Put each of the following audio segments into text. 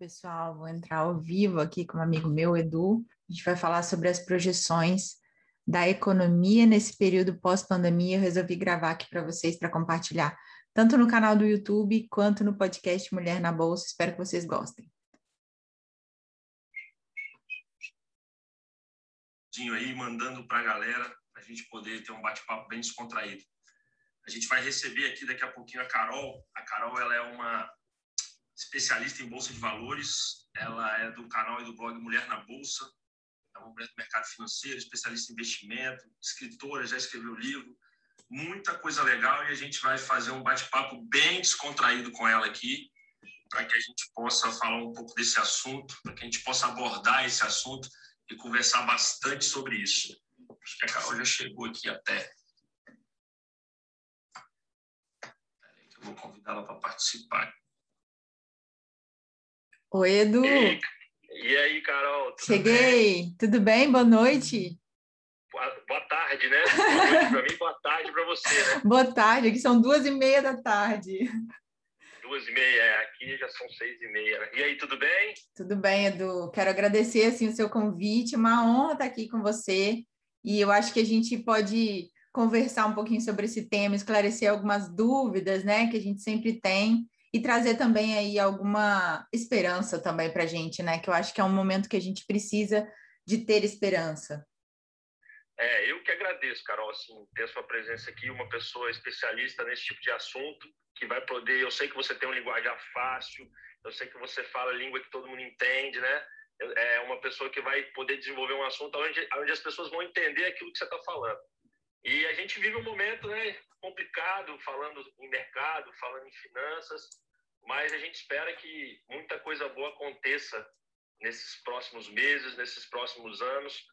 pessoal. Vou entrar ao vivo aqui com um amigo meu, Edu. A gente vai falar sobre as projeções da economia nesse período pós-pandemia. Eu resolvi gravar aqui para vocês para compartilhar, tanto no canal do YouTube quanto no podcast Mulher na Bolsa. Espero que vocês gostem. aí mandando para a galera, a gente poder ter um bate-papo bem descontraído. A gente vai receber aqui daqui a pouquinho a Carol. A Carol ela é uma especialista em bolsa de valores. Ela é do canal e do blog Mulher na Bolsa. É uma mulher do mercado financeiro, especialista em investimento, escritora, já escreveu livro. Muita coisa legal e a gente vai fazer um bate-papo bem descontraído com ela aqui, para que a gente possa falar um pouco desse assunto, para que a gente possa abordar esse assunto e conversar bastante sobre isso. Acho que a Carol já chegou aqui até. Eu vou convidá-la para participar. Oi, Edu. E, e aí, Carol? Tudo Cheguei. Bem? Tudo bem? Boa noite. Boa, boa tarde, né? Boa noite para mim, boa tarde para você, né? Boa tarde. Aqui são duas e meia da tarde. Duas e meia, é, aqui já são seis e meia. Né? E aí, tudo bem? Tudo bem, Edu. Quero agradecer assim, o seu convite. Uma honra estar aqui com você. E eu acho que a gente pode conversar um pouquinho sobre esse tema, esclarecer algumas dúvidas, né, que a gente sempre tem e trazer também aí alguma esperança também para a gente, né? Que eu acho que é um momento que a gente precisa de ter esperança. É, eu que agradeço, Carol, assim, ter a sua presença aqui, uma pessoa especialista nesse tipo de assunto, que vai poder, eu sei que você tem um linguajar fácil, eu sei que você fala língua que todo mundo entende, né? É uma pessoa que vai poder desenvolver um assunto onde, onde as pessoas vão entender aquilo que você está falando. E a gente vive um momento né, complicado, falando em mercado, falando em finanças, mas a gente espera que muita coisa boa aconteça nesses próximos meses, nesses próximos anos,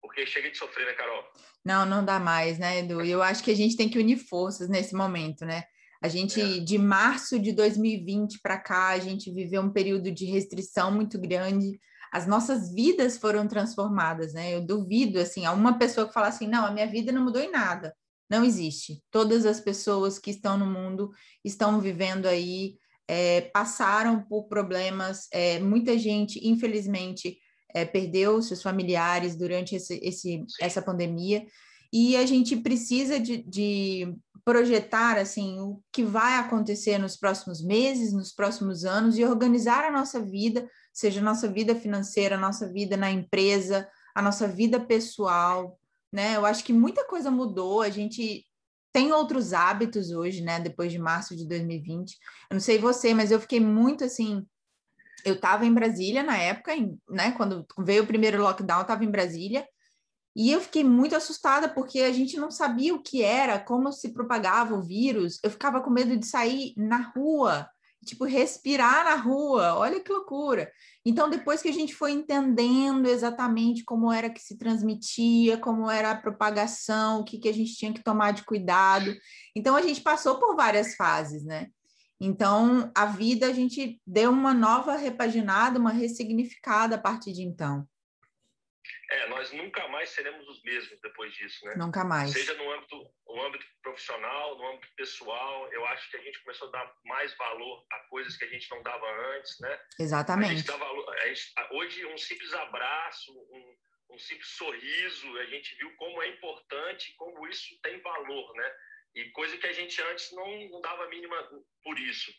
porque chega de sofrer, né, Carol? Não, não dá mais, né, Edu? Eu acho que a gente tem que unir forças nesse momento, né? A gente, é. de março de 2020 para cá, a gente viveu um período de restrição muito grande, as nossas vidas foram transformadas, né? Eu duvido, assim, a uma pessoa que fala assim, não, a minha vida não mudou em nada. Não existe. Todas as pessoas que estão no mundo estão vivendo aí, é, passaram por problemas, é, muita gente, infelizmente, é, perdeu seus familiares durante esse, esse, essa pandemia, e a gente precisa de, de projetar assim o que vai acontecer nos próximos meses, nos próximos anos e organizar a nossa vida seja a nossa vida financeira, a nossa vida na empresa, a nossa vida pessoal, né? Eu acho que muita coisa mudou, a gente tem outros hábitos hoje, né? Depois de março de 2020. Eu não sei você, mas eu fiquei muito assim. Eu estava em Brasília na época, né? Quando veio o primeiro lockdown, estava em Brasília. E eu fiquei muito assustada porque a gente não sabia o que era, como se propagava o vírus. Eu ficava com medo de sair na rua tipo, respirar na rua, olha que loucura. Então, depois que a gente foi entendendo exatamente como era que se transmitia, como era a propagação, o que, que a gente tinha que tomar de cuidado. Então, a gente passou por várias fases, né? Então, a vida a gente deu uma nova repaginada, uma ressignificada a partir de então. É, nós nunca mais seremos os mesmos depois disso, né? Nunca mais. Seja no âmbito, no âmbito profissional, no âmbito pessoal, eu acho que a gente começou a dar mais valor a coisas que a gente não dava antes, né? Exatamente. A gente dá valor, a gente, hoje, um simples abraço, um, um simples sorriso, a gente viu como é importante, como isso tem valor, né? E coisa que a gente antes não, não dava mínima por isso.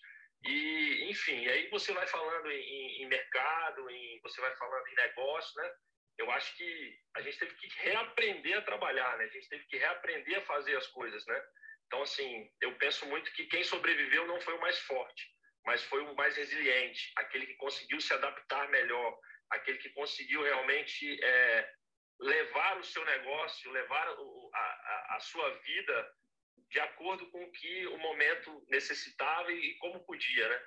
E, enfim, aí você vai falando em, em mercado, em, você vai falando em negócio, né? Eu acho que a gente teve que reaprender a trabalhar, né? A gente teve que reaprender a fazer as coisas, né? Então, assim, eu penso muito que quem sobreviveu não foi o mais forte, mas foi o mais resiliente, aquele que conseguiu se adaptar melhor, aquele que conseguiu realmente é, levar o seu negócio, levar a, a, sua vida de acordo com o que o momento necessitava e, e como podia, né?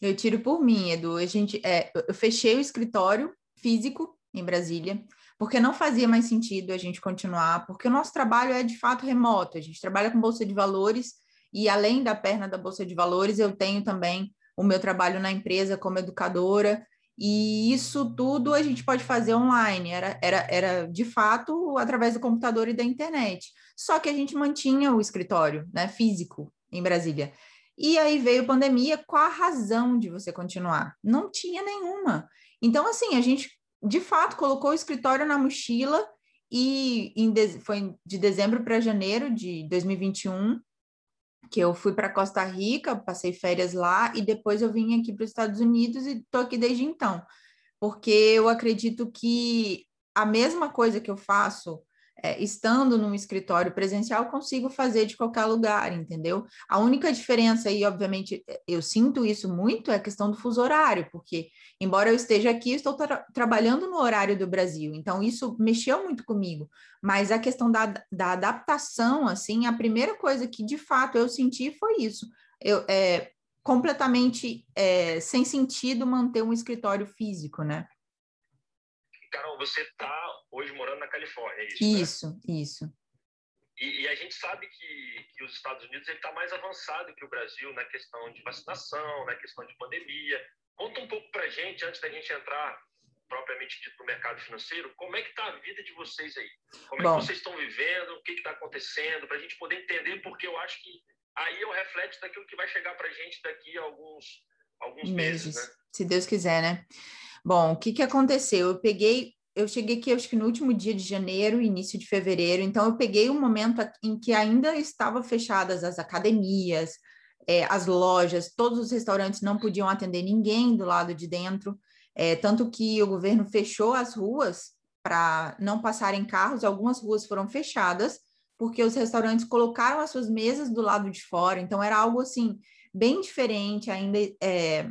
Eu tiro por mim, Edu. A gente, é, eu fechei o escritório físico em Brasília, porque não fazia mais sentido a gente continuar, porque o nosso trabalho é de fato remoto, a gente trabalha com bolsa de valores e além da perna da bolsa de valores, eu tenho também o meu trabalho na empresa como educadora, e isso tudo a gente pode fazer online, era, era, era de fato através do computador e da internet. Só que a gente mantinha o escritório né, físico em Brasília. E aí veio pandemia, qual a razão de você continuar? Não tinha nenhuma. Então, assim, a gente de fato colocou o escritório na mochila e de... foi de dezembro para janeiro de 2021 que eu fui para Costa Rica, passei férias lá e depois eu vim aqui para os Estados Unidos e estou aqui desde então, porque eu acredito que a mesma coisa que eu faço é, estando num escritório presencial, consigo fazer de qualquer lugar, entendeu? A única diferença, e obviamente eu sinto isso muito, é a questão do fuso horário, porque embora eu esteja aqui, estou tra trabalhando no horário do Brasil, então isso mexeu muito comigo. Mas a questão da, da adaptação, assim, a primeira coisa que de fato eu senti foi isso. Eu, é, completamente é, sem sentido manter um escritório físico, né? Carol, você está hoje morando na Califórnia, é isso? Isso, né? isso. E, e, a gente sabe que, que os Estados Unidos está mais avançado que o Brasil na questão de vacinação, na questão de pandemia. Conta um pouco para a gente, antes da gente entrar propriamente dito no mercado financeiro, como é que está a vida de vocês aí? Como Bom, é que vocês estão vivendo? O que está acontecendo? Para a gente poder entender, porque eu acho que aí é o reflexo daquilo que vai chegar para a gente daqui a alguns, alguns meses, meses né? Se Deus quiser, né? Bom, o que, que aconteceu? Eu peguei, eu cheguei aqui, acho que no último dia de janeiro, início de fevereiro, então eu peguei um momento em que ainda estavam fechadas as academias, é, as lojas, todos os restaurantes não podiam atender ninguém do lado de dentro, é, tanto que o governo fechou as ruas para não passarem carros, algumas ruas foram fechadas, porque os restaurantes colocaram as suas mesas do lado de fora, então era algo assim, bem diferente, ainda é,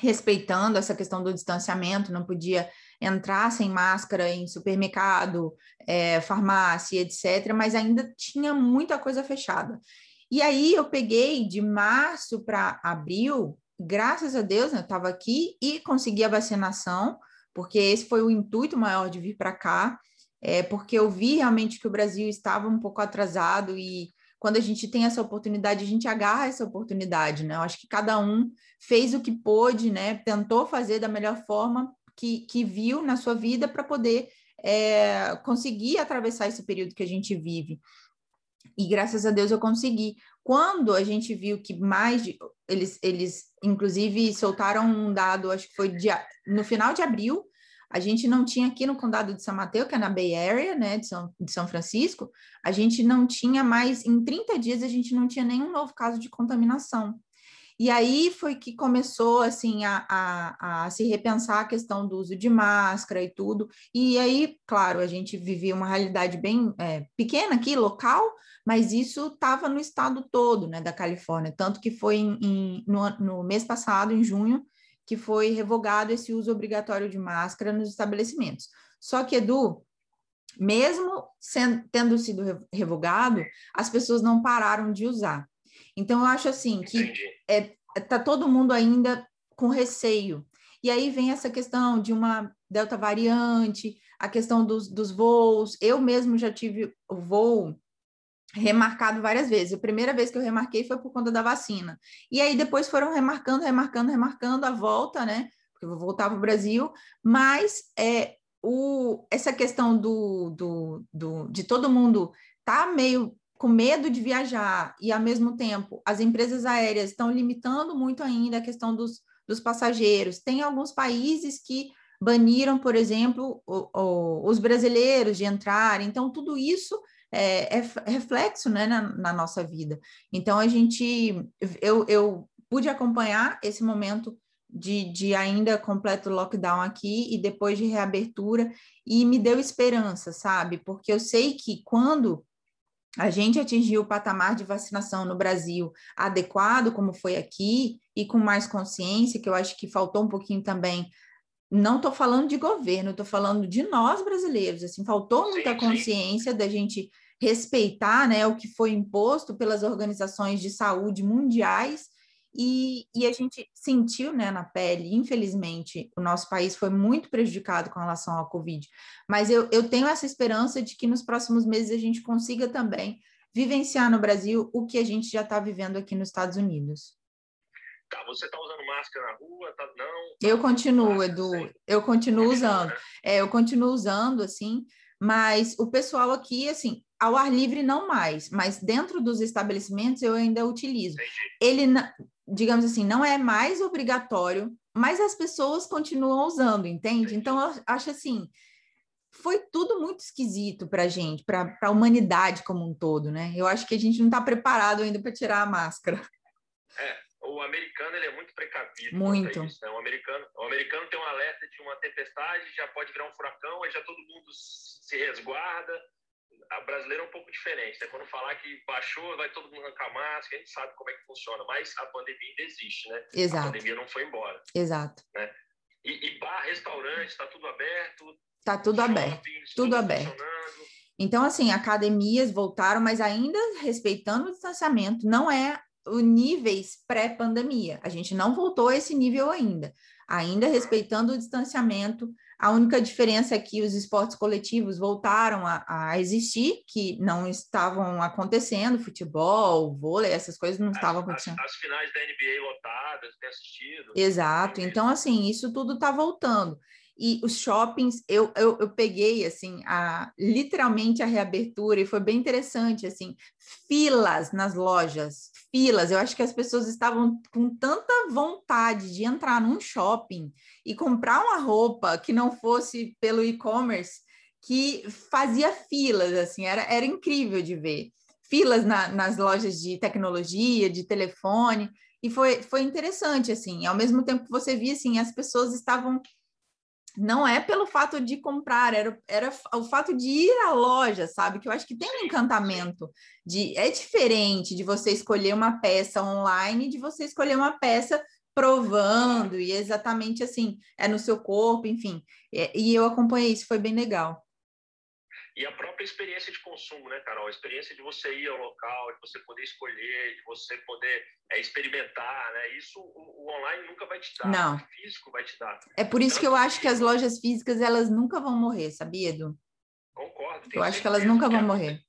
respeitando essa questão do distanciamento, não podia entrar sem máscara em supermercado, é, farmácia, etc., mas ainda tinha muita coisa fechada. E aí eu peguei de março para abril, graças a Deus, né, eu estava aqui e consegui a vacinação, porque esse foi o intuito maior de vir para cá, é, porque eu vi realmente que o Brasil estava um pouco atrasado e quando a gente tem essa oportunidade, a gente agarra essa oportunidade, né? Eu acho que cada um fez o que pôde, né? Tentou fazer da melhor forma que, que viu na sua vida para poder é, conseguir atravessar esse período que a gente vive. E graças a Deus eu consegui. Quando a gente viu que mais de, eles, eles inclusive soltaram um dado, acho que foi no final de abril, a gente não tinha aqui no condado de São Mateus, que é na Bay Area, né, de São, de São Francisco, a gente não tinha mais, em 30 dias, a gente não tinha nenhum novo caso de contaminação. E aí foi que começou, assim, a, a, a se repensar a questão do uso de máscara e tudo. E aí, claro, a gente vivia uma realidade bem é, pequena aqui, local, mas isso estava no estado todo, né, da Califórnia. Tanto que foi em, em, no, no mês passado, em junho, que foi revogado esse uso obrigatório de máscara nos estabelecimentos. Só que, Edu, mesmo sendo, tendo sido revogado, as pessoas não pararam de usar. Então, eu acho assim que é, tá todo mundo ainda com receio. E aí vem essa questão de uma delta variante, a questão dos, dos voos. Eu mesmo já tive o voo remarcado várias vezes. A primeira vez que eu remarquei foi por conta da vacina. E aí depois foram remarcando, remarcando, remarcando a volta, né? Porque eu vou voltar para o Brasil, mas é, o, essa questão do, do, do, de todo mundo tá meio com medo de viajar e, ao mesmo tempo, as empresas aéreas estão limitando muito ainda a questão dos, dos passageiros. Tem alguns países que baniram, por exemplo, o, o, os brasileiros de entrar. Então, tudo isso é, é reflexo né, na, na, nossa vida. Então, a gente, eu, eu pude acompanhar esse momento de, de ainda completo lockdown aqui e depois de reabertura, e me deu esperança, sabe? Porque eu sei que quando a gente atingiu o patamar de vacinação no Brasil adequado, como foi aqui, e com mais consciência, que eu acho que faltou um pouquinho também não estou falando de governo, estou falando de nós brasileiros. Assim, faltou muita consciência da gente respeitar né, o que foi imposto pelas organizações de saúde mundiais e, e, a gente sentiu né, na pele, infelizmente, o nosso país foi muito prejudicado com relação ao Covid. Mas eu, eu tenho essa esperança de que nos próximos meses a gente consiga também vivenciar no Brasil o que a gente já está vivendo aqui nos Estados Unidos. Tá, você está usando máscara na rua? Tá, não? Eu continuo, Edu. Eu continuo usando. É, eu continuo usando, assim, Mas o pessoal aqui, assim, ao ar livre não mais, mas dentro dos estabelecimentos eu ainda utilizo. Ele, digamos assim, não é mais obrigatório, mas as pessoas continuam usando, entende? Então eu acho assim, foi tudo muito esquisito para a gente, para a humanidade como um todo, né? Eu acho que a gente não está preparado ainda para tirar a máscara. É, o americano ele é muito precavido. Muito. Isso, né? o, americano, o americano tem um alerta de uma tempestade, já pode virar um furacão, aí já todo mundo se resguarda. A brasileira é um pouco diferente, né? Quando falar que baixou, vai todo mundo arrancar máscara, a gente sabe como é que funciona, mas a pandemia ainda existe, né? Exato. A pandemia não foi embora. Exato. Né? E, e bar, restaurante, está tudo aberto. Está tudo aberto. Tudo, tudo aberto. Então, assim, academias voltaram, mas ainda respeitando o distanciamento. Não é o níveis pré-pandemia. A gente não voltou a esse nível ainda. Ainda respeitando o distanciamento. A única diferença é que os esportes coletivos voltaram a, a existir, que não estavam acontecendo, futebol, vôlei, essas coisas não as, estavam acontecendo. As, as, finais da NBA lotadas, tem assistido. Exato. Então, assim, isso tudo está voltando. E os shoppings, eu, eu, eu peguei, assim, a, literalmente a reabertura, e foi bem interessante, assim, filas nas lojas, filas. Eu acho que as pessoas estavam com tanta vontade de entrar num shopping e comprar uma roupa que não fosse pelo e-commerce, que fazia filas, assim, era, era incrível de ver. Filas na, nas lojas de tecnologia, de telefone, e foi, foi interessante, assim, ao mesmo tempo que você via, assim, as pessoas estavam não é pelo fato de comprar, era, era o fato de ir à loja, sabe? Que eu acho que tem um encantamento de é diferente de você escolher uma peça online de você escolher uma peça provando e exatamente assim, é no seu corpo, enfim. E, e eu acompanhei isso, foi bem legal. E a própria experiência de consumo, né, Carol? A experiência de você ir ao local, de você poder escolher, de você poder é, experimentar, né? Isso o, o, online nunca vai te dar. Não. O físico vai te dar. É por isso Tanto que eu acho que as lojas físicas, elas nunca vão morrer, sabia, Edu? Concordo. Eu acho que elas nunca vão morrer.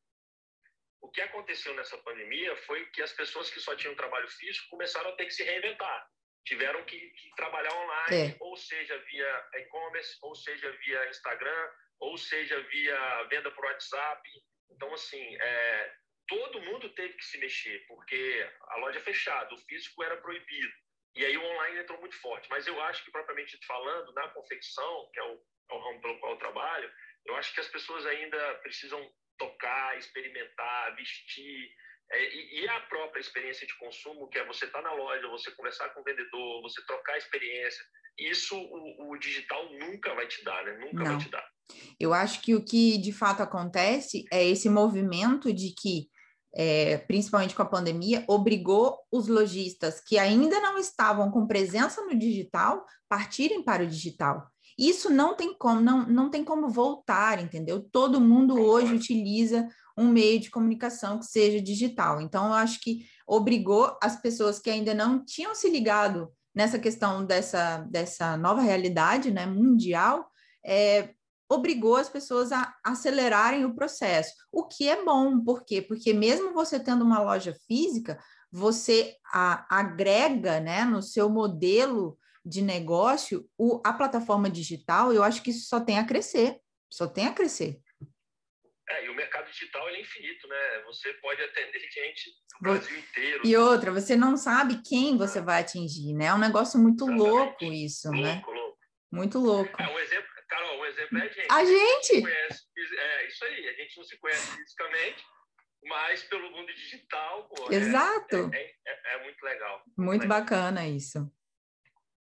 O que aconteceu nessa pandemia foi que as pessoas que só tinham trabalho físico começaram a ter que se reinventar. Tiveram que, que trabalhar online, é. ou seja, via e-commerce, ou seja, via Instagram, ou seja, via venda por WhatsApp. Então, assim, é, todo mundo teve que se mexer, porque a loja é fechada, o físico era proibido. E aí o online entrou muito forte. Mas eu acho que, propriamente falando, na confecção, que é o, é o ramo pelo qual eu trabalho, eu acho que as pessoas ainda precisam tocar, experimentar, vestir. É, e, e, a própria experiência de consumo, que é você estar tá na loja, você conversar com o vendedor, você trocar experiência, isso o, o digital nunca vai te dar, né? Nunca Não. vai te dar. Eu acho que o que de fato acontece é esse movimento de que, é, principalmente com a pandemia, obrigou os lojistas que ainda não estavam com presença no digital partirem para o digital. Isso não tem como, não, não tem como voltar, entendeu? Todo mundo hoje utiliza um meio de comunicação que seja digital. Então, eu acho que obrigou as pessoas que ainda não tinham se ligado nessa questão dessa, dessa nova realidade né, mundial, é, obrigou as pessoas a acelerarem o processo, o que é bom, por quê? Porque mesmo você tendo uma loja física, você a, agrega né, no seu modelo de negócio o, a plataforma digital, eu acho que isso só tem a crescer, só tem a crescer. É, e o mercado digital é infinito, né? Você pode atender gente do Brasil inteiro. E outra, você não sabe quem você vai atingir, né? É um negócio muito Exatamente. louco isso, louco, né? Louco. Muito louco. É, um exemplo, Carol, um exemplo é a gente. A gente? Conhece, é isso aí, a gente não se conhece fisicamente, mas pelo mundo digital, pô, é, Exato. É, é, é muito legal. Muito, muito legal. bacana isso.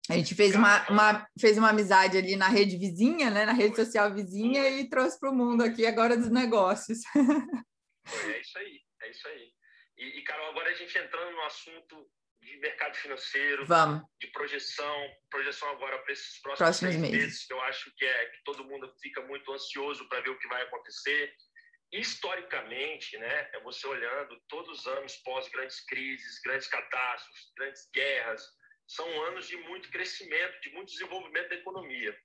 A gente fez uma, uma, fez uma amizade ali na rede vizinha, né? Na rede social vizinha e trouxe para o mundo aqui agora dos negócios. é isso aí, é isso aí. E, e, Carol, agora a gente entrando no assunto de mercado financeiro, Vamos. de projeção, projeção agora para esses próximos, próximos meses. meses, que eu acho que é que todo mundo fica muito ansioso para ver o que vai acontecer. Historicamente, né, é você olhando todos os anos pós grandes crises, grandes catástrofes, grandes guerras, são anos de muito crescimento, de muito desenvolvimento da economia.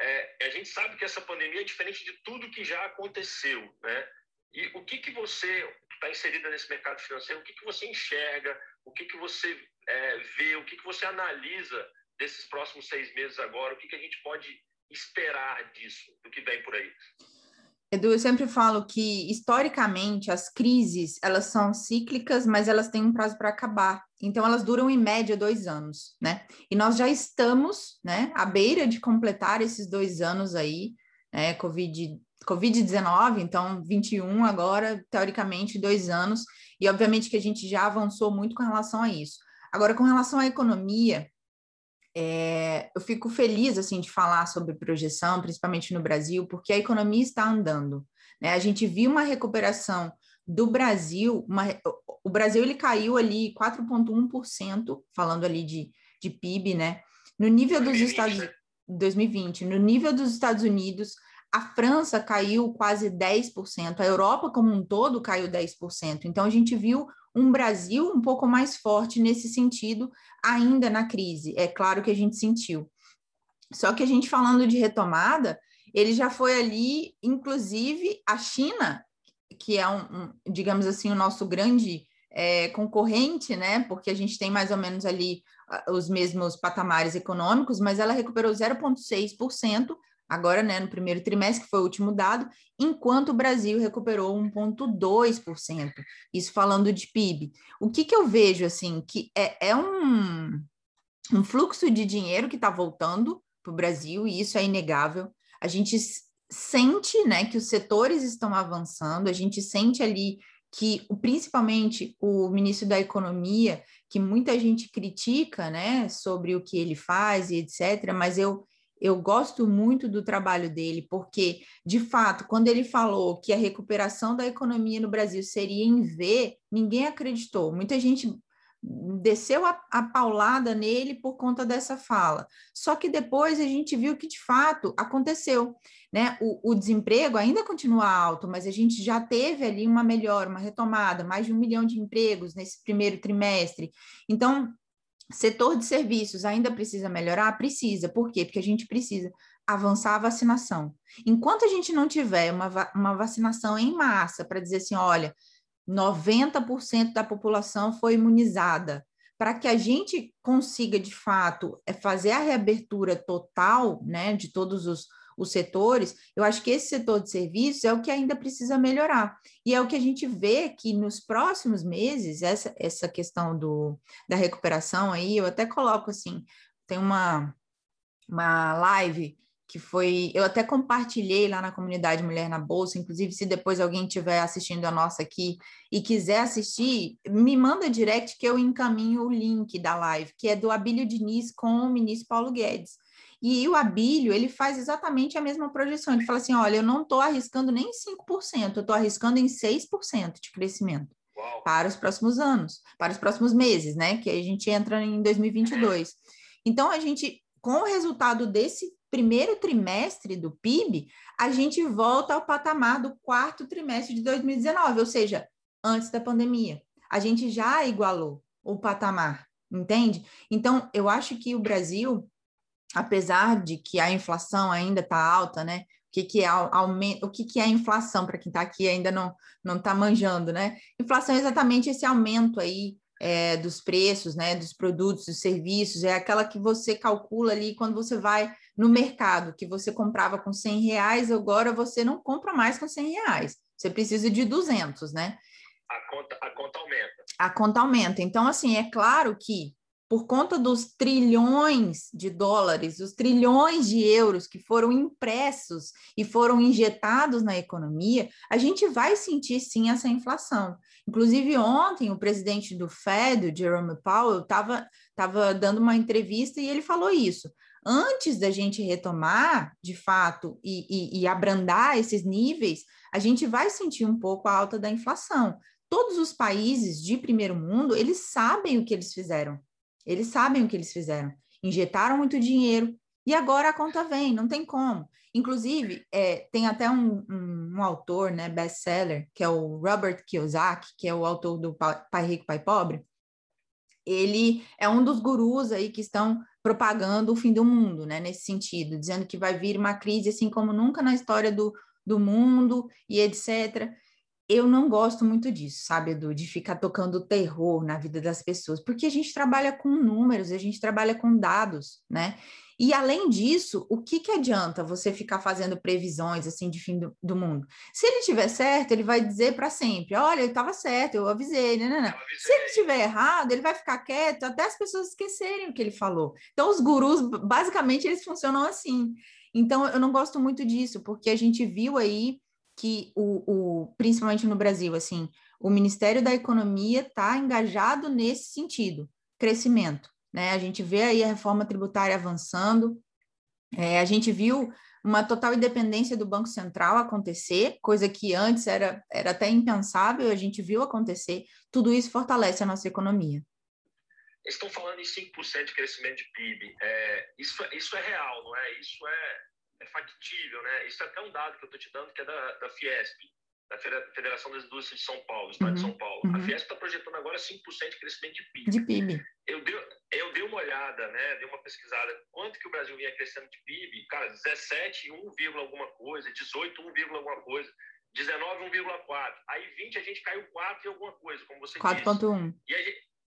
É, a gente sabe que essa pandemia é diferente de tudo que já aconteceu, né? E o que que você está inserida nesse mercado financeiro, o que que você enxerga, o que que você é, vê, o que que você analisa desses próximos seis meses agora, o que que a gente pode esperar disso, do que vem por aí? Edu, eu sempre falo que, historicamente, as crises, elas são cíclicas, mas elas têm um prazo para acabar. Então, elas duram, em média, dois anos, né? E nós já estamos, né, à beira de completar esses dois anos aí, né, Covid, Covid-19, então, 21 agora, teoricamente, dois anos. E, obviamente, que a gente já avançou muito com relação a isso. Agora, com relação à economia, é, eu fico feliz assim de falar sobre projeção, principalmente no Brasil, porque a economia está andando. Né? A gente viu uma recuperação do Brasil, uma, o Brasil ele caiu ali 4,1%, falando ali de, de PIB, né? No nível dos Estados 2020, no nível dos Estados Unidos, a França caiu quase 10%, a Europa como um todo caiu 10%. Então a gente viu um Brasil um pouco mais forte nesse sentido, ainda na crise. É claro que a gente sentiu. Só que a gente falando de retomada, ele já foi ali, inclusive a China, que é um, um digamos assim, o nosso grande é, concorrente, né? Porque a gente tem mais ou menos ali os mesmos patamares econômicos, mas ela recuperou 0,6%, agora, né, no primeiro trimestre, que foi o último dado, enquanto o Brasil recuperou 1,2%. Isso falando de PIB. O que, que eu vejo, assim, que é, é um, um fluxo de dinheiro que está voltando para o Brasil, e isso é inegável. A gente sente, né, que os setores estão avançando, a gente sente ali que, principalmente, o ministro da Economia, que muita gente critica, né, sobre o que ele faz e etc., mas eu eu gosto muito do trabalho dele, porque, de fato, quando ele falou que a recuperação da economia no Brasil seria em V, ninguém acreditou. Muita gente desceu a, a, paulada nele por conta dessa fala. Só que depois a gente viu que, de fato, aconteceu. Né? O, o desemprego ainda continua alto, mas a gente já teve ali uma melhora, uma retomada, mais de um milhão de empregos nesse primeiro trimestre. Então, Setor de serviços ainda precisa melhorar? Precisa. Por quê? Porque a gente precisa avançar a vacinação. Enquanto a gente não tiver uma, uma vacinação em massa para dizer assim, olha, 90% da população foi imunizada, para que a gente consiga, de fato, é fazer a reabertura total né, de todos os, os setores, eu acho que esse setor de serviços é o que ainda precisa melhorar. E é o que a gente vê que nos próximos meses, essa, essa questão do, da recuperação aí, eu até coloco assim, tem uma, uma live que foi, eu até compartilhei lá na comunidade Mulher na Bolsa, inclusive se depois alguém estiver assistindo a nossa aqui e quiser assistir, me manda direct que eu encaminho o link da live, que é do Abílio Diniz com o ministro Paulo Guedes. E o Abílio, ele faz exatamente a mesma projeção. Ele fala assim: olha, eu não estou arriscando nem 5%, eu estou arriscando em 6% de crescimento Uau. para os próximos anos, para os próximos meses, né? Que a gente entra em 2022. Então, a gente, com o resultado desse primeiro trimestre do PIB, a gente volta ao patamar do quarto trimestre de 2019, ou seja, antes da pandemia. A gente já igualou o patamar, entende? Então, eu acho que o Brasil apesar de que a inflação ainda está alta, né? O que, que é aumento, o que, que é inflação para quem está aqui ainda não não está manjando, né? Inflação é exatamente esse aumento aí é, dos preços, né? Dos produtos, dos serviços, é aquela que você calcula ali quando você vai no mercado, que você comprava com 100 reais, agora você não compra mais com 100 reais, você precisa de 200, né? A conta, a conta aumenta. A conta aumenta. Então, assim, é claro que por conta dos trilhões de dólares, os trilhões de euros que foram impressos e foram injetados na economia, a gente vai sentir sim essa inflação. Inclusive, ontem, o presidente do Fed, Jerome Powell, estava dando uma entrevista e ele falou isso. Antes da gente retomar, de fato, e, e, e abrandar esses níveis, a gente vai sentir um pouco a alta da inflação. Todos os países de primeiro mundo, eles sabem o que eles fizeram eles sabem o que eles fizeram. Injetaram muito dinheiro e agora a conta vem, não tem como. Inclusive, é, tem até um, um, um, autor, né, best-seller, que é o Robert Kiyosaki, que é o autor do Pai Rico, Pai Pobre. Ele é um dos gurus aí que estão propagando o fim do mundo, né, nesse sentido, dizendo que vai vir uma crise assim como nunca na história do, do mundo e etc eu não gosto muito disso, sabe, Edu, de ficar tocando terror na vida das pessoas, porque a gente trabalha com números, a gente trabalha com dados, né? E além disso, o que, que adianta você ficar fazendo previsões assim de fim do, do mundo? Se ele tiver certo, ele vai dizer para sempre: olha, ele estava certo, eu avisei, né, né, né. Se ele estiver errado, ele vai ficar quieto até as pessoas esquecerem o que ele falou. Então, os gurus, basicamente, eles funcionam assim. Então, eu não gosto muito disso, porque a gente viu aí que o, o principalmente no Brasil, assim, o Ministério da Economia está engajado nesse sentido, crescimento. Né? A gente vê aí a reforma tributária avançando, é, a gente viu uma total independência do Banco Central acontecer, coisa que antes era, era até impensável, a gente viu acontecer, tudo isso fortalece a nossa economia. Estão falando em 5% de crescimento de PIB. É, isso, é, isso é real, não é? Isso é, é factível, né? Isso é até um dado que eu estou te dando, que é da, da Fiesp da Federação das Indústrias de São Paulo, Estado uhum, de São Paulo. Uhum. A Fiesp está projetando agora 5% de crescimento de PIB. De PIB. Eu dei, eu dei uma olhada, né, dei uma pesquisada, quanto que o Brasil vinha crescendo de PIB? Cara, 17, 1, alguma coisa, 18, 1, alguma coisa, 19, 1,4. Aí 20 a gente caiu 4 e alguma coisa, como você 4. disse. 4,1. E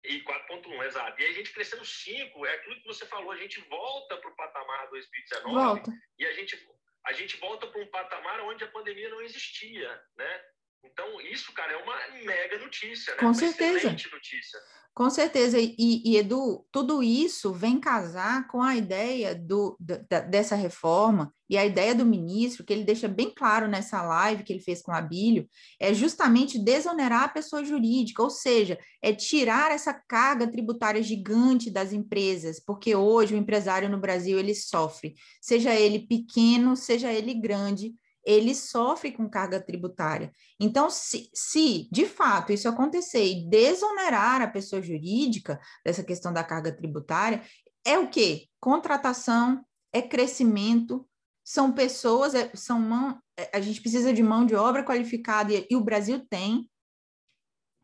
e 4,1, exato. E a gente crescendo 5, é aquilo que você falou, a gente volta para o patamar 2019 volta. e a gente a gente volta para um patamar onde a pandemia não existia, né? Então, isso, cara, é uma mega notícia, né? Com uma certeza. notícia. Com certeza. E, e, Edu, tudo isso vem casar com a ideia do, da, dessa reforma e a ideia do ministro, que ele deixa bem claro nessa live que ele fez com a Bílio, é justamente desonerar a pessoa jurídica, ou seja, é tirar essa carga tributária gigante das empresas, porque hoje o empresário no Brasil ele sofre, seja ele pequeno, seja ele grande, ele sofre com carga tributária. Então, se, se de fato isso acontecer e desonerar a pessoa jurídica dessa questão da carga tributária, é o quê? Contratação, é crescimento, são pessoas, é, são mão, é, a gente precisa de mão de obra qualificada e, e o Brasil tem.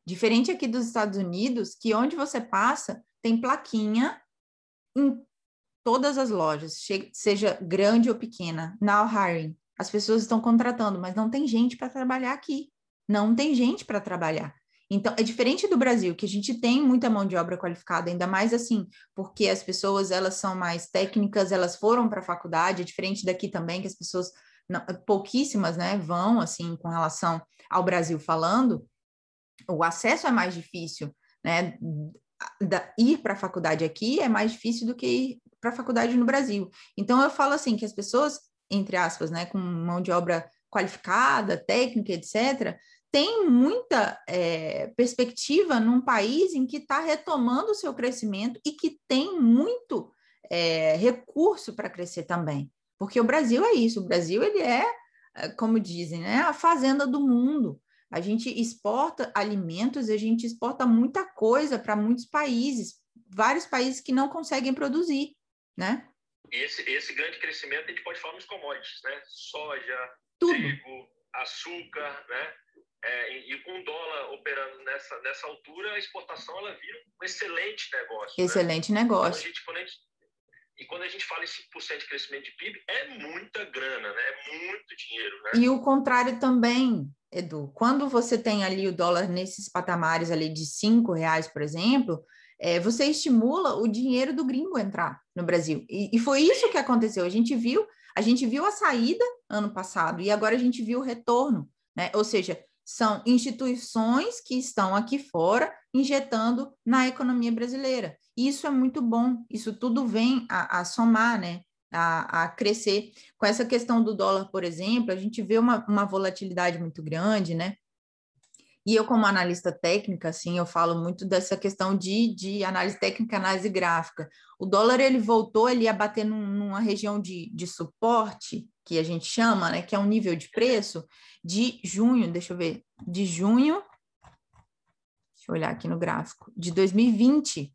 Diferente aqui dos Estados Unidos, que onde você passa tem plaquinha em todas as lojas, seja grande ou pequena, now hiring. As pessoas estão contratando, mas não tem gente para trabalhar aqui. Não tem gente para trabalhar. Então, é diferente do Brasil, que a gente tem muita mão de obra qualificada, ainda mais assim, porque as pessoas, elas são mais técnicas, elas foram para a faculdade, é diferente daqui também, que as pessoas, não, pouquíssimas, né, vão, assim, com relação ao Brasil falando, o acesso é mais difícil, né, da, ir para a faculdade aqui é mais difícil do que ir para a faculdade no Brasil. Então, eu falo assim, que as pessoas entre aspas, né, com mão de obra qualificada, técnica, etc., tem muita é, perspectiva num país em que está retomando o seu crescimento e que tem muito é, recurso para crescer também. Porque o Brasil é isso, o Brasil ele é, é, como dizem, né, a fazenda do mundo. A gente exporta alimentos, a gente exporta muita coisa para muitos países, vários países que não conseguem produzir, né? Esse, esse grande crescimento a gente pode falar nos commodities, né? Soja, Tudo. trigo, açúcar, né? É, e, e, com o dólar operando nessa, nessa altura, a exportação ela vira um excelente negócio. Né? Excelente né? negócio. Quando gente, quando gente, e quando a gente fala em 5% de crescimento de PIB, é muita grana, né? É muito dinheiro, né? E o contrário também, Edu. Quando você tem ali o dólar nesses patamares ali de cinco reais, por exemplo, é, você estimula o dinheiro do gringo entrar no Brasil. E, e, foi isso que aconteceu. A gente viu, a gente viu a saída ano passado e agora a gente viu o retorno, né? Ou seja, são instituições que estão aqui fora injetando na economia brasileira. E isso é muito bom. Isso tudo vem a, a somar, né? A, a, crescer. Com essa questão do dólar, por exemplo, a gente vê uma, uma volatilidade muito grande, né? E eu, como analista técnica, assim, eu falo muito dessa questão de, de análise técnica, análise gráfica. O dólar, ele voltou ali a bater num, numa região de, de suporte, que a gente chama, né, que é um nível de preço, de junho, deixa eu ver, de junho, deixa eu olhar aqui no gráfico, de 2020,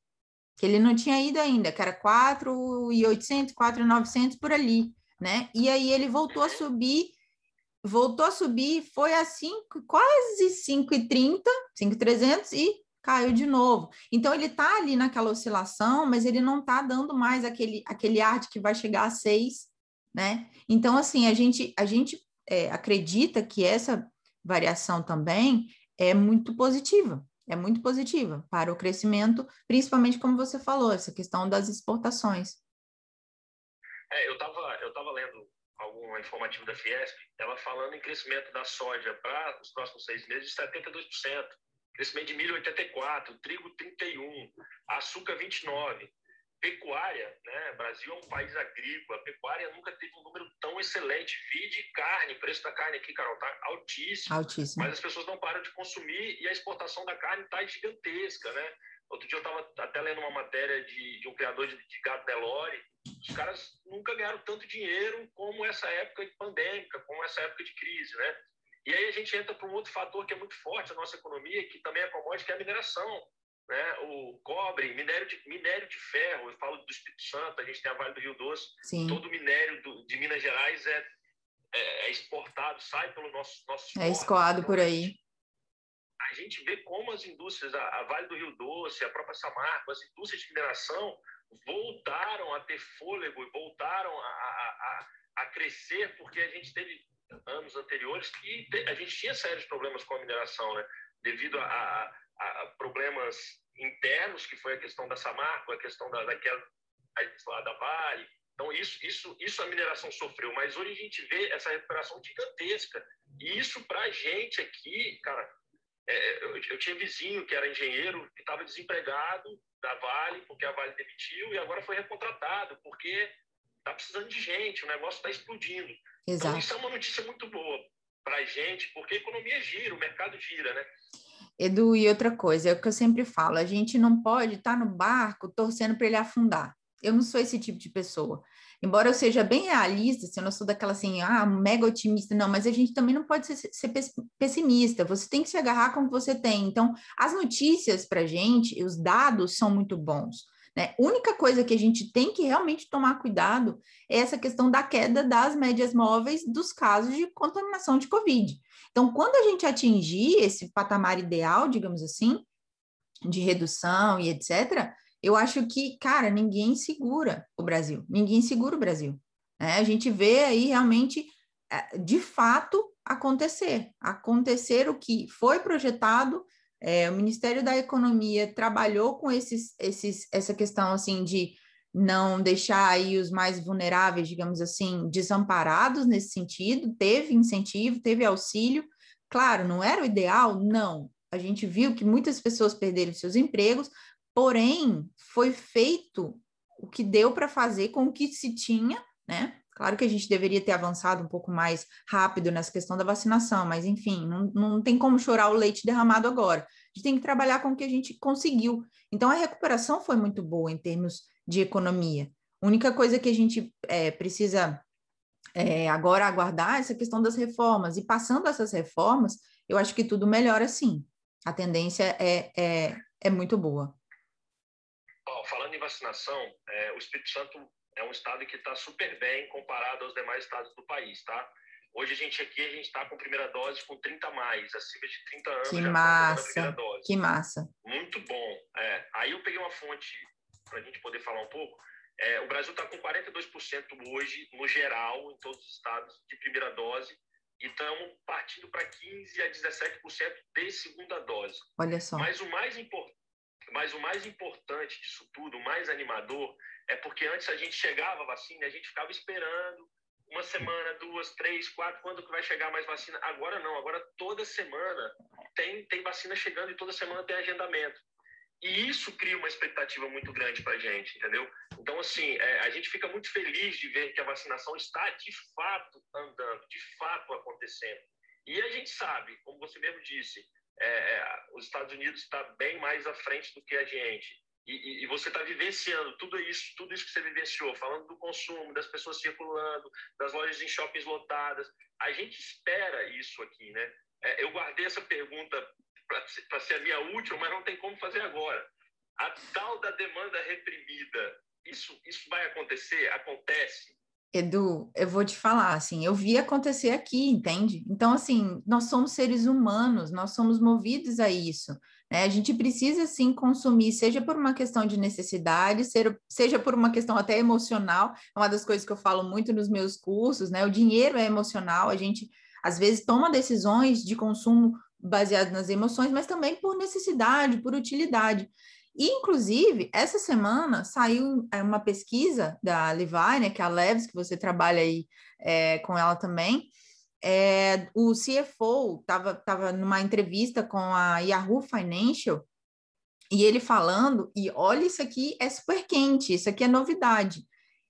que ele não tinha ido ainda, que era 4,800, 4,900 por ali, né? E aí ele voltou a subir voltou a subir, foi a 5, quase 5,30, 5,300 e caiu de novo. Então ele está ali naquela oscilação, mas ele não está dando mais aquele, aquele ar de que vai chegar a 6, né? Então, assim, a gente, a gente é, acredita que essa variação também é muito positiva, é muito positiva para o crescimento, principalmente como você falou, essa questão das exportações. É, eu estava eu tava lendo algum informativo da Fiesp, ela falando em crescimento da soja para os próximos seis meses de 72%, crescimento de milho 84%, trigo 31%, açúcar 29%. Pecuária, né? Brasil é um país agrícola, a pecuária nunca teve um número tão excelente. Vide carne, o preço da carne aqui, Carol, tá altíssimo. Altíssimo. Mas as pessoas não param de consumir e a exportação da carne está gigantesca, né? Outro dia eu estava até lendo uma matéria de, de um criador de, de gado Nelore. Os caras nunca ganharam tanto dinheiro como essa época pandêmica, como essa época de crise, né? E aí a gente entra para um outro fator que é muito forte na nossa economia, que também é commodity, que é a mineração. Né? O cobre, minério de, minério de ferro, eu falo do Espírito Santo, a gente tem a Vale do Rio Doce, Sim. todo minério do, de Minas Gerais é, é, é, exportado, sai pelo nosso, nosso É escoado por aí a gente vê como as indústrias, a, a, Vale do Rio Doce, a própria Samarco, as indústrias de mineração voltaram a ter fôlego e voltaram a, a, a, crescer, porque a gente teve anos anteriores que a gente tinha sérios problemas com a mineração, né? devido a, problemas internos, que foi a questão da Samarco, a questão da, daquela lá da Vale. Então, isso, isso, isso a mineração sofreu, mas hoje a gente vê essa recuperação gigantesca. E isso, para a gente aqui, cara, é, eu, eu, tinha vizinho que era engenheiro que estava desempregado da Vale, porque a Vale demitiu, e agora foi recontratado, porque está precisando de gente, o negócio está explodindo. Então, Exato. Então, isso é uma notícia muito boa para a gente, porque a economia gira, o mercado gira, né? Edu, e outra coisa, é o que eu sempre falo, a gente não pode estar tá no barco torcendo para ele afundar. Eu não sou esse tipo de pessoa. Embora eu seja bem realista, assim, eu não sou daquela assim, ah, mega otimista, não, mas a gente também não pode ser, ser pessimista, você tem que se agarrar com o que você tem. Então, as notícias para gente, os dados são muito bons. Né? Única coisa que a gente tem que realmente tomar cuidado é essa questão da queda das médias móveis dos casos de contaminação de Covid. Então, quando a gente atingir esse patamar ideal, digamos assim, de redução e etc., eu acho que, cara, ninguém segura o Brasil, ninguém segura o Brasil. Né? A gente vê aí realmente, é, de fato, acontecer, acontecer o que foi projetado. É, o Ministério da Economia trabalhou com esses, esses, essa questão assim de não deixar aí os mais vulneráveis, digamos assim, desamparados nesse sentido, teve incentivo, teve auxílio. Claro, não era o ideal, não. A gente viu que muitas pessoas perderam seus empregos, Porém, foi feito o que deu para fazer com o que se tinha, né? Claro que a gente deveria ter avançado um pouco mais rápido nessa questão da vacinação, mas enfim, não, não tem como chorar o leite derramado agora. A gente tem que trabalhar com o que a gente conseguiu. Então, a recuperação foi muito boa em termos de economia. A única coisa que a gente é, precisa é, agora aguardar é essa questão das reformas. E passando essas reformas, eu acho que tudo melhora sim. A tendência é, é, é muito boa falando em vacinação, é, o Espírito Santo é um estado que está super bem comparado aos demais estados do país, tá? Hoje a gente aqui, a gente está com primeira dose com 30 mais, acima de 30 anos que já massa. Que massa. Muito bom. É. Aí eu peguei uma fonte para a gente poder falar um pouco. É, o Brasil está com 42% hoje, no geral, em todos os estados, de primeira dose. E estamos partindo para 15% a 17% de segunda dose. Olha só. Mas o mais importante mas o mais importante disso tudo, o mais animador, é porque antes a gente chegava a vacina a gente ficava esperando uma semana, duas, três, quatro, quando que vai chegar mais vacina? Agora não, agora toda semana tem, tem vacina chegando e toda semana tem agendamento. E isso cria uma expectativa muito grande para a gente, entendeu? Então, assim, é, a gente fica muito feliz de ver que a vacinação está de fato andando, de fato acontecendo. E a gente sabe, como você mesmo disse, é, é, os Estados Unidos está bem mais à frente do que a gente. E, e, e você está vivenciando tudo isso, tudo isso que você vivenciou, falando do consumo, das pessoas circulando, das lojas em shoppings lotadas. A gente espera isso aqui, né? É, eu guardei essa pergunta para ser a minha última, mas não tem como fazer agora. A tal da demanda reprimida, isso, isso vai acontecer? Acontece? Edu, eu vou te falar, assim, eu vi acontecer aqui, entende? Então, assim, nós somos seres humanos, nós somos movidos a isso, né? A gente precisa, sim, consumir, seja por uma questão de necessidade, seja por uma questão até emocional, é uma das coisas que eu falo muito nos meus cursos, né? O dinheiro é emocional, a gente, às vezes, toma decisões de consumo baseado nas emoções, mas também por necessidade, por utilidade. Inclusive, essa semana saiu é, uma pesquisa da Levi, né, que é a Leves, que você trabalha aí é, com ela também. É, o CFO estava tava numa entrevista com a Yahoo Financial e ele falando, e olha, isso aqui é super quente, isso aqui é novidade.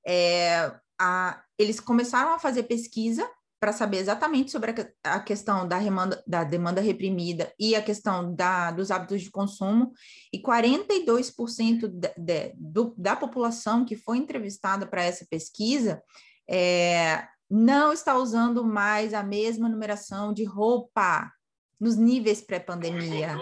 É, a, eles começaram a fazer pesquisa para saber exatamente sobre a, a questão da, remanda, da demanda reprimida e a questão da, dos hábitos de consumo, e 42% de, de, do, da população que foi entrevistada para essa pesquisa é, não está usando mais a mesma numeração de roupa nos níveis pré-pandemia.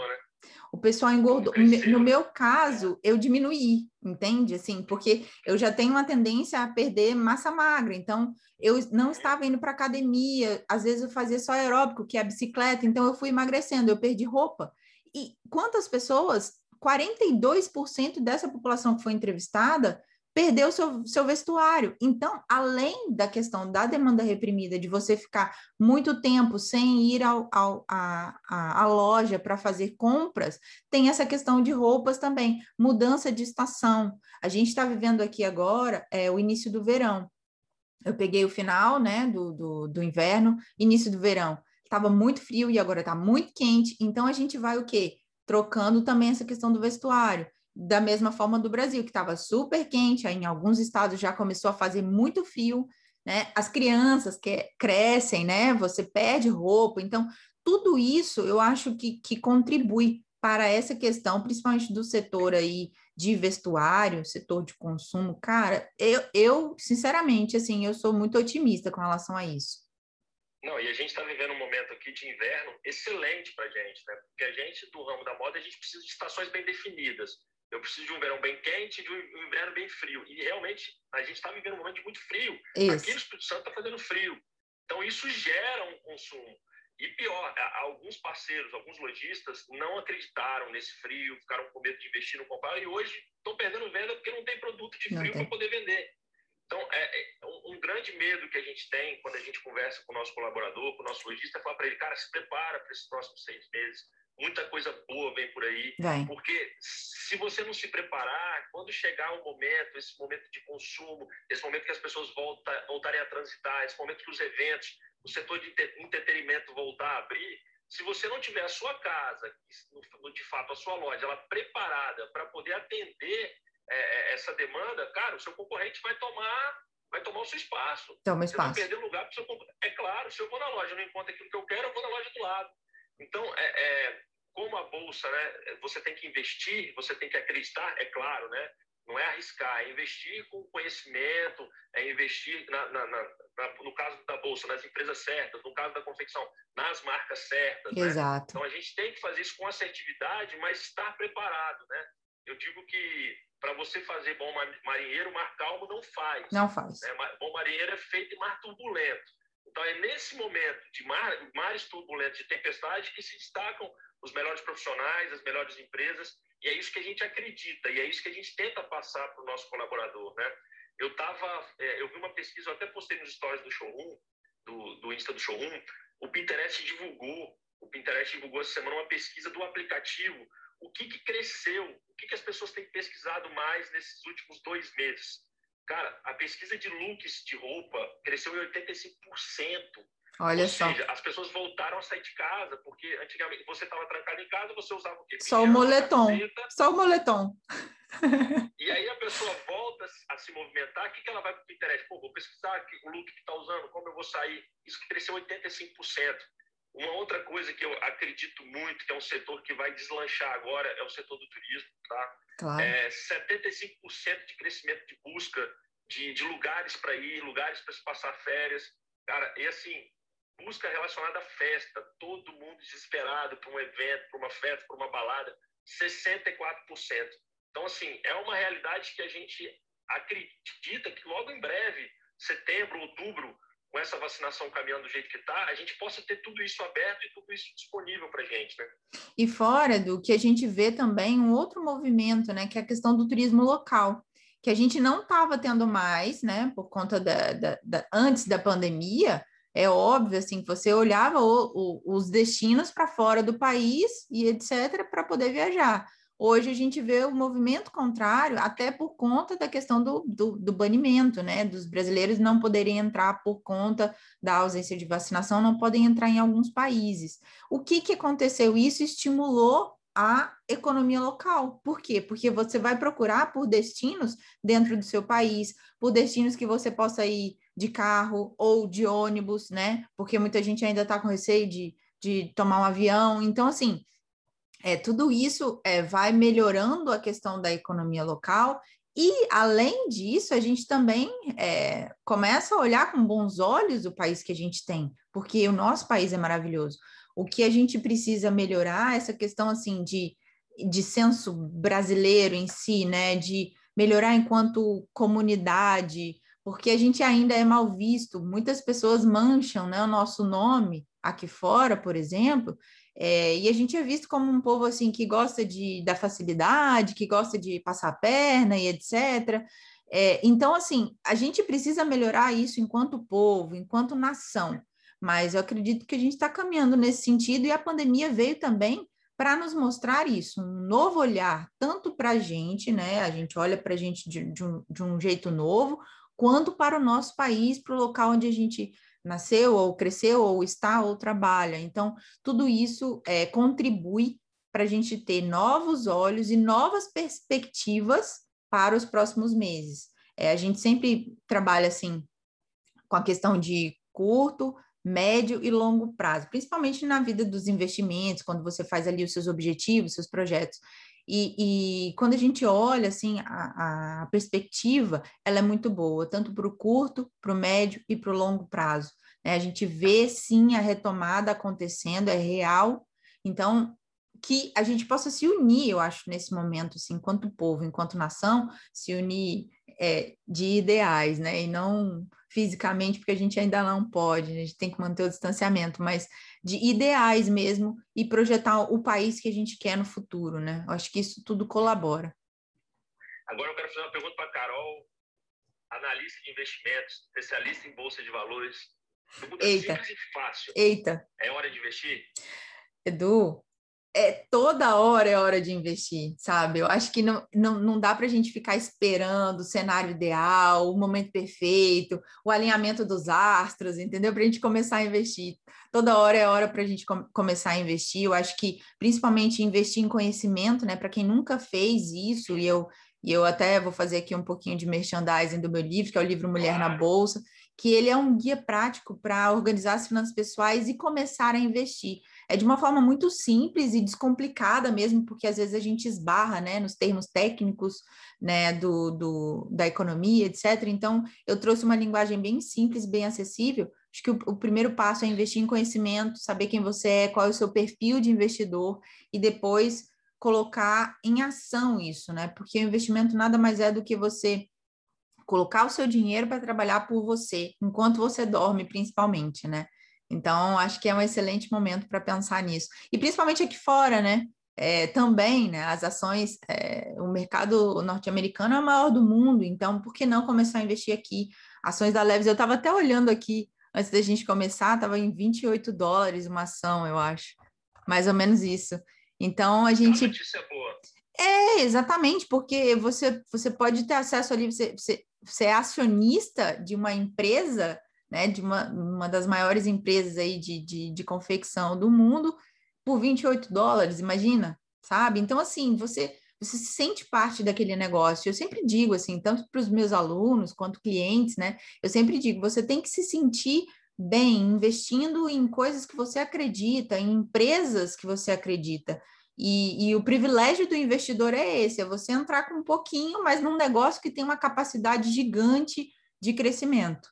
O pessoal engordou. No meu caso, eu diminuí, entende? Assim, porque eu já tenho uma tendência a perder massa magra. Então, eu não estava indo para academia. Às vezes eu fazia só aeróbico, que é a bicicleta. Então, eu fui emagrecendo, eu perdi roupa. E quantas pessoas? 42% dessa população que foi entrevistada perdeu seu, seu vestuário. Então, além da questão da demanda reprimida, de você ficar muito tempo sem ir ao, a, a, a loja para fazer compras, tem essa questão de roupas também, mudança de estação. A gente está vivendo aqui agora é, o início do verão. Eu peguei o final né, do, do, do inverno, início do verão. Estava muito frio e agora está muito quente. Então, a gente vai o quê? Trocando também essa questão do vestuário da mesma forma do Brasil, que estava super quente, aí em alguns estados já começou a fazer muito frio, né? As crianças que crescem, né? Você perde roupa, então tudo isso eu acho que, que contribui para essa questão, principalmente do setor aí de vestuário, setor de consumo. Cara, eu, eu sinceramente, assim, eu sou muito otimista com relação a isso. Não, e a gente está vivendo um momento aqui de inverno excelente para a gente, né? Porque a gente, do ramo da moda, a gente precisa de estações bem definidas. Eu preciso de um verão bem quente e de um inverno bem frio. E realmente a gente está vivendo um momento muito frio. Isso. Aqui no Espírito Santo está fazendo frio. Então isso gera um consumo. E pior, alguns parceiros, alguns lojistas não acreditaram nesse frio, ficaram com medo de investir no comprar e hoje estão perdendo venda porque não tem produto de frio para poder vender. Então, é, é, um grande medo que a gente tem quando a gente conversa com o nosso colaborador, com o nosso lojista, é falar para ele, cara, se prepara para esses próximos seis meses muita coisa boa vem por aí. Porque se você não se preparar, quando chegar o momento, esse momento de consumo, esse momento que as pessoas volta, voltarem a transitar, esse momento que os eventos, o setor de entretenimento voltar a abrir, se você não tiver a sua casa, de fato a sua loja, ela preparada para poder atender é, é, essa demanda, cara, o seu concorrente vai tomar vai tomar o seu espaço. Toma espaço. Você vai perder lugar para o seu concorrente. É claro, se eu vou na loja, não encontro aquilo que eu quero, eu vou na loja do lado. Então, é, é, como a bolsa, né, você tem que investir, você tem que acreditar, é claro, né? Não é arriscar, é investir com conhecimento, é investir, na, na, na, no caso da bolsa, nas empresas certas, no caso da confecção, nas marcas certas. Né? Exato. Né? Então a gente tem que fazer isso com assertividade, mas estar preparado, né? Eu digo que para você fazer bom marinheiro, mar calmo não faz. Não faz. Né? Bom marinheiro é feito em mar turbulento. Então, é nesse momento de mar, mares turbulentos, de tempestade, que se destacam os melhores profissionais, as melhores empresas, e é isso que a gente acredita, e é isso que a gente tenta passar para o nosso colaborador. Né? Eu, tava, é, eu vi uma pesquisa, eu até postei nos stories do showroom, do, do Insta do showroom, o Pinterest divulgou, o Pinterest divulgou essa semana uma pesquisa do aplicativo, o que, que cresceu, o que, que as pessoas têm pesquisado mais nesses últimos dois meses. Cara, a pesquisa de looks de roupa cresceu em 85%. Olha Ou só. Seja, as pessoas voltaram a sair de casa, porque antigamente você estava trancado em casa, você usava o quê? Só o moletom. Só o moletom. e aí a pessoa volta a se movimentar, o que, que ela vai para o Pinterest? Pô, vou pesquisar o look que está usando, como eu vou sair. Isso cresceu 85%. Uma outra coisa que eu acredito muito, que é um setor que vai deslanchar agora, é o setor do turismo, tá? Claro. É 75% de crescimento de busca de, de lugares para ir, lugares para se passar férias. Cara, e assim, busca relacionada à festa, todo mundo desesperado para um evento, para uma festa, para uma balada, 64%. Então, assim, é uma realidade que a gente acredita que logo em breve, setembro, outubro, com essa vacinação caminhando do jeito que está, a gente possa ter tudo isso aberto e tudo isso disponível para a gente, né? E fora do que a gente vê também um outro movimento, né, que é a questão do turismo local, que a gente não estava tendo mais, né, por conta da, da, da, antes da pandemia, é óbvio, assim, que você olhava o, o, os destinos para fora do país e etc. para poder viajar. Hoje a gente vê o movimento contrário, até por conta da questão do, do, do, banimento, né? Dos brasileiros não poderem entrar por conta da ausência de vacinação, não podem entrar em alguns países. O que, que aconteceu? Isso estimulou a economia local. Por quê? Porque você vai procurar por destinos dentro do seu país, por destinos que você possa ir de carro ou de ônibus, né? Porque muita gente ainda está com receio de, de tomar um avião. Então, assim, é, tudo isso é, vai melhorando a questão da economia local e, além disso, a gente também é, começa a olhar com bons olhos o país que a gente tem, porque o nosso país é maravilhoso. O que a gente precisa melhorar é essa questão assim de, de senso brasileiro em si, né? De melhorar enquanto comunidade, porque a gente ainda é mal visto. Muitas pessoas mancham né, o nosso nome aqui fora, por exemplo, é, e a gente é visto como um povo assim que gosta de, da facilidade, que gosta de passar a perna e etc. É, então, assim, a gente precisa melhorar isso enquanto povo, enquanto nação. Mas eu acredito que a gente está caminhando nesse sentido e a pandemia veio também para nos mostrar isso, um novo olhar, tanto para a gente, né? A gente olha para a gente de, de, um, de um jeito novo, quanto para o nosso país, para o local onde a gente nasceu, ou cresceu, ou está, ou trabalha. Então, tudo isso é, contribui para a gente ter novos olhos e novas perspectivas para os próximos meses. É, a gente sempre trabalha assim com a questão de curto, médio e longo prazo, principalmente na vida dos investimentos, quando você faz ali os seus objetivos, seus projetos. E, e quando a gente olha assim, a, a perspectiva ela é muito boa, tanto para o curto, para o médio e para o longo prazo. Né? A gente vê sim a retomada acontecendo, é real. Então, que a gente possa se unir, eu acho, nesse momento, assim, enquanto povo, enquanto nação, se unir é, de ideais, né? E não fisicamente, porque a gente ainda não pode, a gente tem que manter o distanciamento, mas de ideais mesmo e projetar o país que a gente quer no futuro, né? Eu acho que isso tudo colabora. Agora eu quero fazer uma pergunta para a Carol, analista de investimentos, especialista em bolsa de valores. Eita. fácil. Eita. É hora de investir? Edu, é toda hora é hora de investir, sabe? Eu acho que não, não, não dá para a gente ficar esperando o cenário ideal, o momento perfeito, o alinhamento dos astros, entendeu? Para a gente começar a investir. Toda hora é hora para a gente com, começar a investir. Eu acho que principalmente investir em conhecimento, né? Para quem nunca fez isso, e eu, e eu até vou fazer aqui um pouquinho de merchandising do meu livro, que é o livro Mulher na Bolsa, que ele é um guia prático para organizar as finanças pessoais e começar a investir é de uma forma muito simples e descomplicada mesmo, porque às vezes a gente esbarra, né, nos termos técnicos, né, do, do, da economia, etc. Então, eu trouxe uma linguagem bem simples, bem acessível. Acho que o, o primeiro passo é investir em conhecimento, saber quem você é, qual é o seu perfil de investidor e depois colocar em ação isso, né? Porque o investimento nada mais é do que você colocar o seu dinheiro para trabalhar por você, enquanto você dorme, principalmente, né? Então, acho que é um excelente momento para pensar nisso. E principalmente aqui fora, né? É, também, né? As ações, é, o mercado norte-americano é o maior do mundo, então por que não começar a investir aqui? Ações da Leves, eu estava até olhando aqui antes da gente começar, estava em 28 dólares uma ação, eu acho. Mais ou menos isso. Então a gente. notícia boa. É, exatamente, porque você, você pode ter acesso ali, você, você, você é acionista de uma empresa né, de uma, uma das maiores empresas aí de, de, de confecção do mundo por 28 dólares, imagina, sabe? Então, assim, você você se sente parte daquele negócio. Eu sempre digo assim, tanto para os meus alunos quanto clientes, né? Eu sempre digo, você tem que se sentir bem investindo em coisas que você acredita, em empresas que você acredita. E, e, o privilégio do investidor é esse: é você entrar com um pouquinho, mas num negócio que tem uma capacidade gigante de crescimento.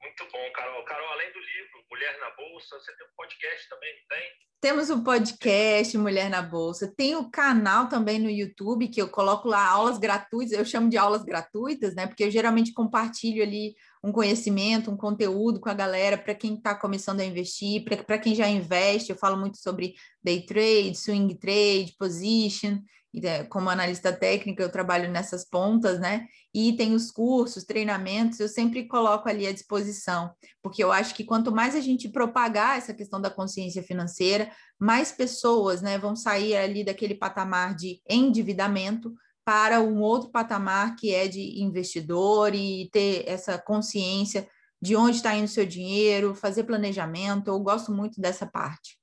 Muito bom, Carol. Carol, além do livro Mulher na Bolsa, você tem um podcast também, não tem? Temos o um podcast Mulher na Bolsa. Tem o canal também no YouTube, que eu coloco lá aulas gratuitas, eu chamo de aulas gratuitas, né? Porque eu geralmente compartilho ali um conhecimento, um conteúdo com a galera para quem está começando a investir, para quem já investe. Eu falo muito sobre day trade, swing trade, position. é, como analista técnica, eu trabalho nessas pontas, né? E tem os cursos, treinamentos, eu sempre coloco ali à disposição, porque eu acho que quanto mais a gente propagar essa questão da consciência financeira, mais pessoas né, vão sair ali daquele patamar de endividamento para um outro patamar que é de investidor e ter essa consciência de onde está indo o seu dinheiro, fazer planejamento. Eu gosto muito dessa parte.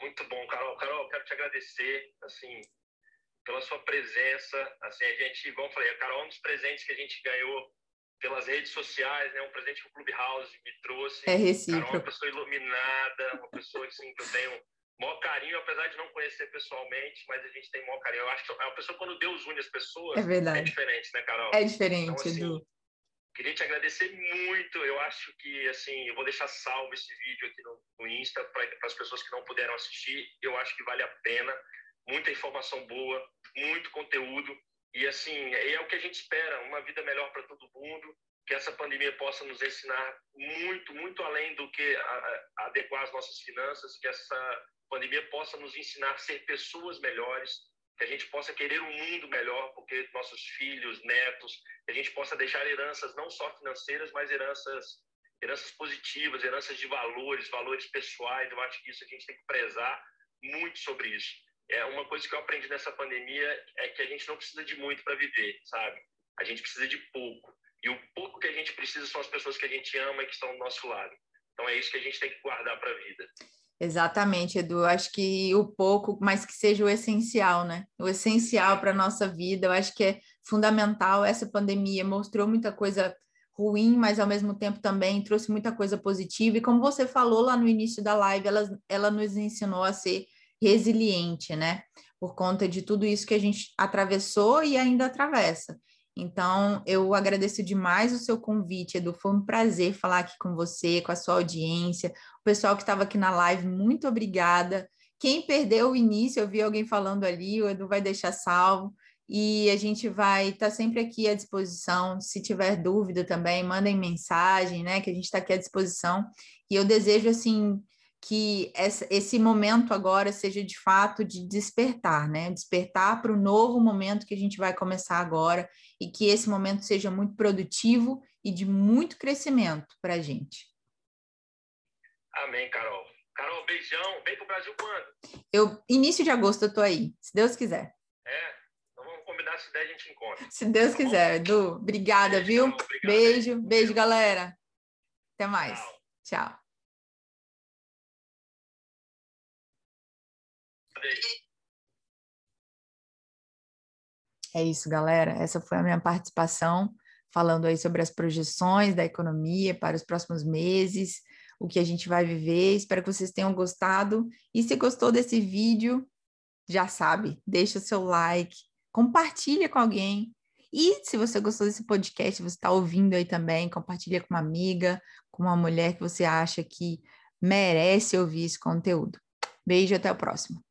Muito bom, Carol. Carol, quero te agradecer, assim, pela sua presença. Assim, a gente, vamos falar, a Carol, um dos presentes que a gente ganhou pelas redes sociais, né? Um presente que o Clubhouse me trouxe. É recíproco. Carol é uma pessoa iluminada, uma pessoa assim que eu tenho maior carinho, apesar de não conhecer pessoalmente, mas a gente tem maior carinho. Eu acho que é uma pessoa quando Deus une as pessoas é, verdade. é diferente, né, Carol? É diferente, então, assim, Edu. Queria te agradecer muito. Eu acho que, assim, eu vou deixar salvo esse vídeo aqui no, no Insta para as pessoas que não puderam assistir. Eu acho que vale a pena. Muita informação boa, muito conteúdo. E, assim, é o que a gente espera: uma vida melhor para todo mundo. Que essa pandemia possa nos ensinar muito, muito além do que a, a adequar as nossas finanças. Que essa pandemia possa nos ensinar a ser pessoas melhores, que a gente possa querer um mundo melhor, porque nossos filhos, netos, que a gente possa deixar heranças não só financeiras, mas heranças heranças positivas, heranças de valores, valores pessoais. Eu acho que isso a gente tem que prezar muito sobre isso. É uma coisa que eu aprendi nessa pandemia é que a gente não precisa de muito para viver, sabe? A gente precisa de pouco. E o pouco que a gente precisa são as pessoas que a gente ama e que estão do nosso lado. Então é isso que a gente tem que guardar para a vida. Exatamente, Edu. Acho que o pouco, mas que seja o essencial, né? O essencial para a nossa vida. Eu acho que é fundamental. Essa pandemia mostrou muita coisa ruim, mas ao mesmo tempo também trouxe muita coisa positiva. E como você falou lá no início da live, ela, ela nos ensinou a ser resiliente, né? Por conta de tudo isso que a gente atravessou e ainda atravessa. Então, eu agradeço demais o seu convite, Edu. Foi um prazer falar aqui com você, com a sua audiência. O pessoal que estava aqui na live, muito obrigada. Quem perdeu o início, eu vi alguém falando ali, o Edu vai deixar salvo. E a gente vai estar tá sempre aqui à disposição. Se tiver dúvida também, mandem mensagem, né? Que a gente está aqui à disposição. E eu desejo, assim, que esse momento agora seja de fato de despertar, né? Despertar para o novo momento que a gente vai começar agora e que esse momento seja muito produtivo e de muito crescimento para a gente. Amém, Carol. Carol, beijão. Vem para o Brasil quando? Eu, início de agosto eu tô aí, se Deus quiser. É, então vamos combinar, se der a gente encontra. Se Deus tá quiser, bom? Edu. Obrigada, beijo, viu? Obrigado, beijo, beijo, galera. Até mais. Tchau. Tchau. É isso, galera. Essa foi a minha participação, falando aí sobre as projeções da economia para os próximos meses, o que a gente vai viver. Espero que vocês tenham gostado. E se gostou desse vídeo, já sabe, deixa o seu like, compartilha com alguém. E se você gostou desse podcast, você está ouvindo aí também, compartilha com uma amiga, com uma mulher que você acha que merece ouvir esse conteúdo. Beijo, até o próximo.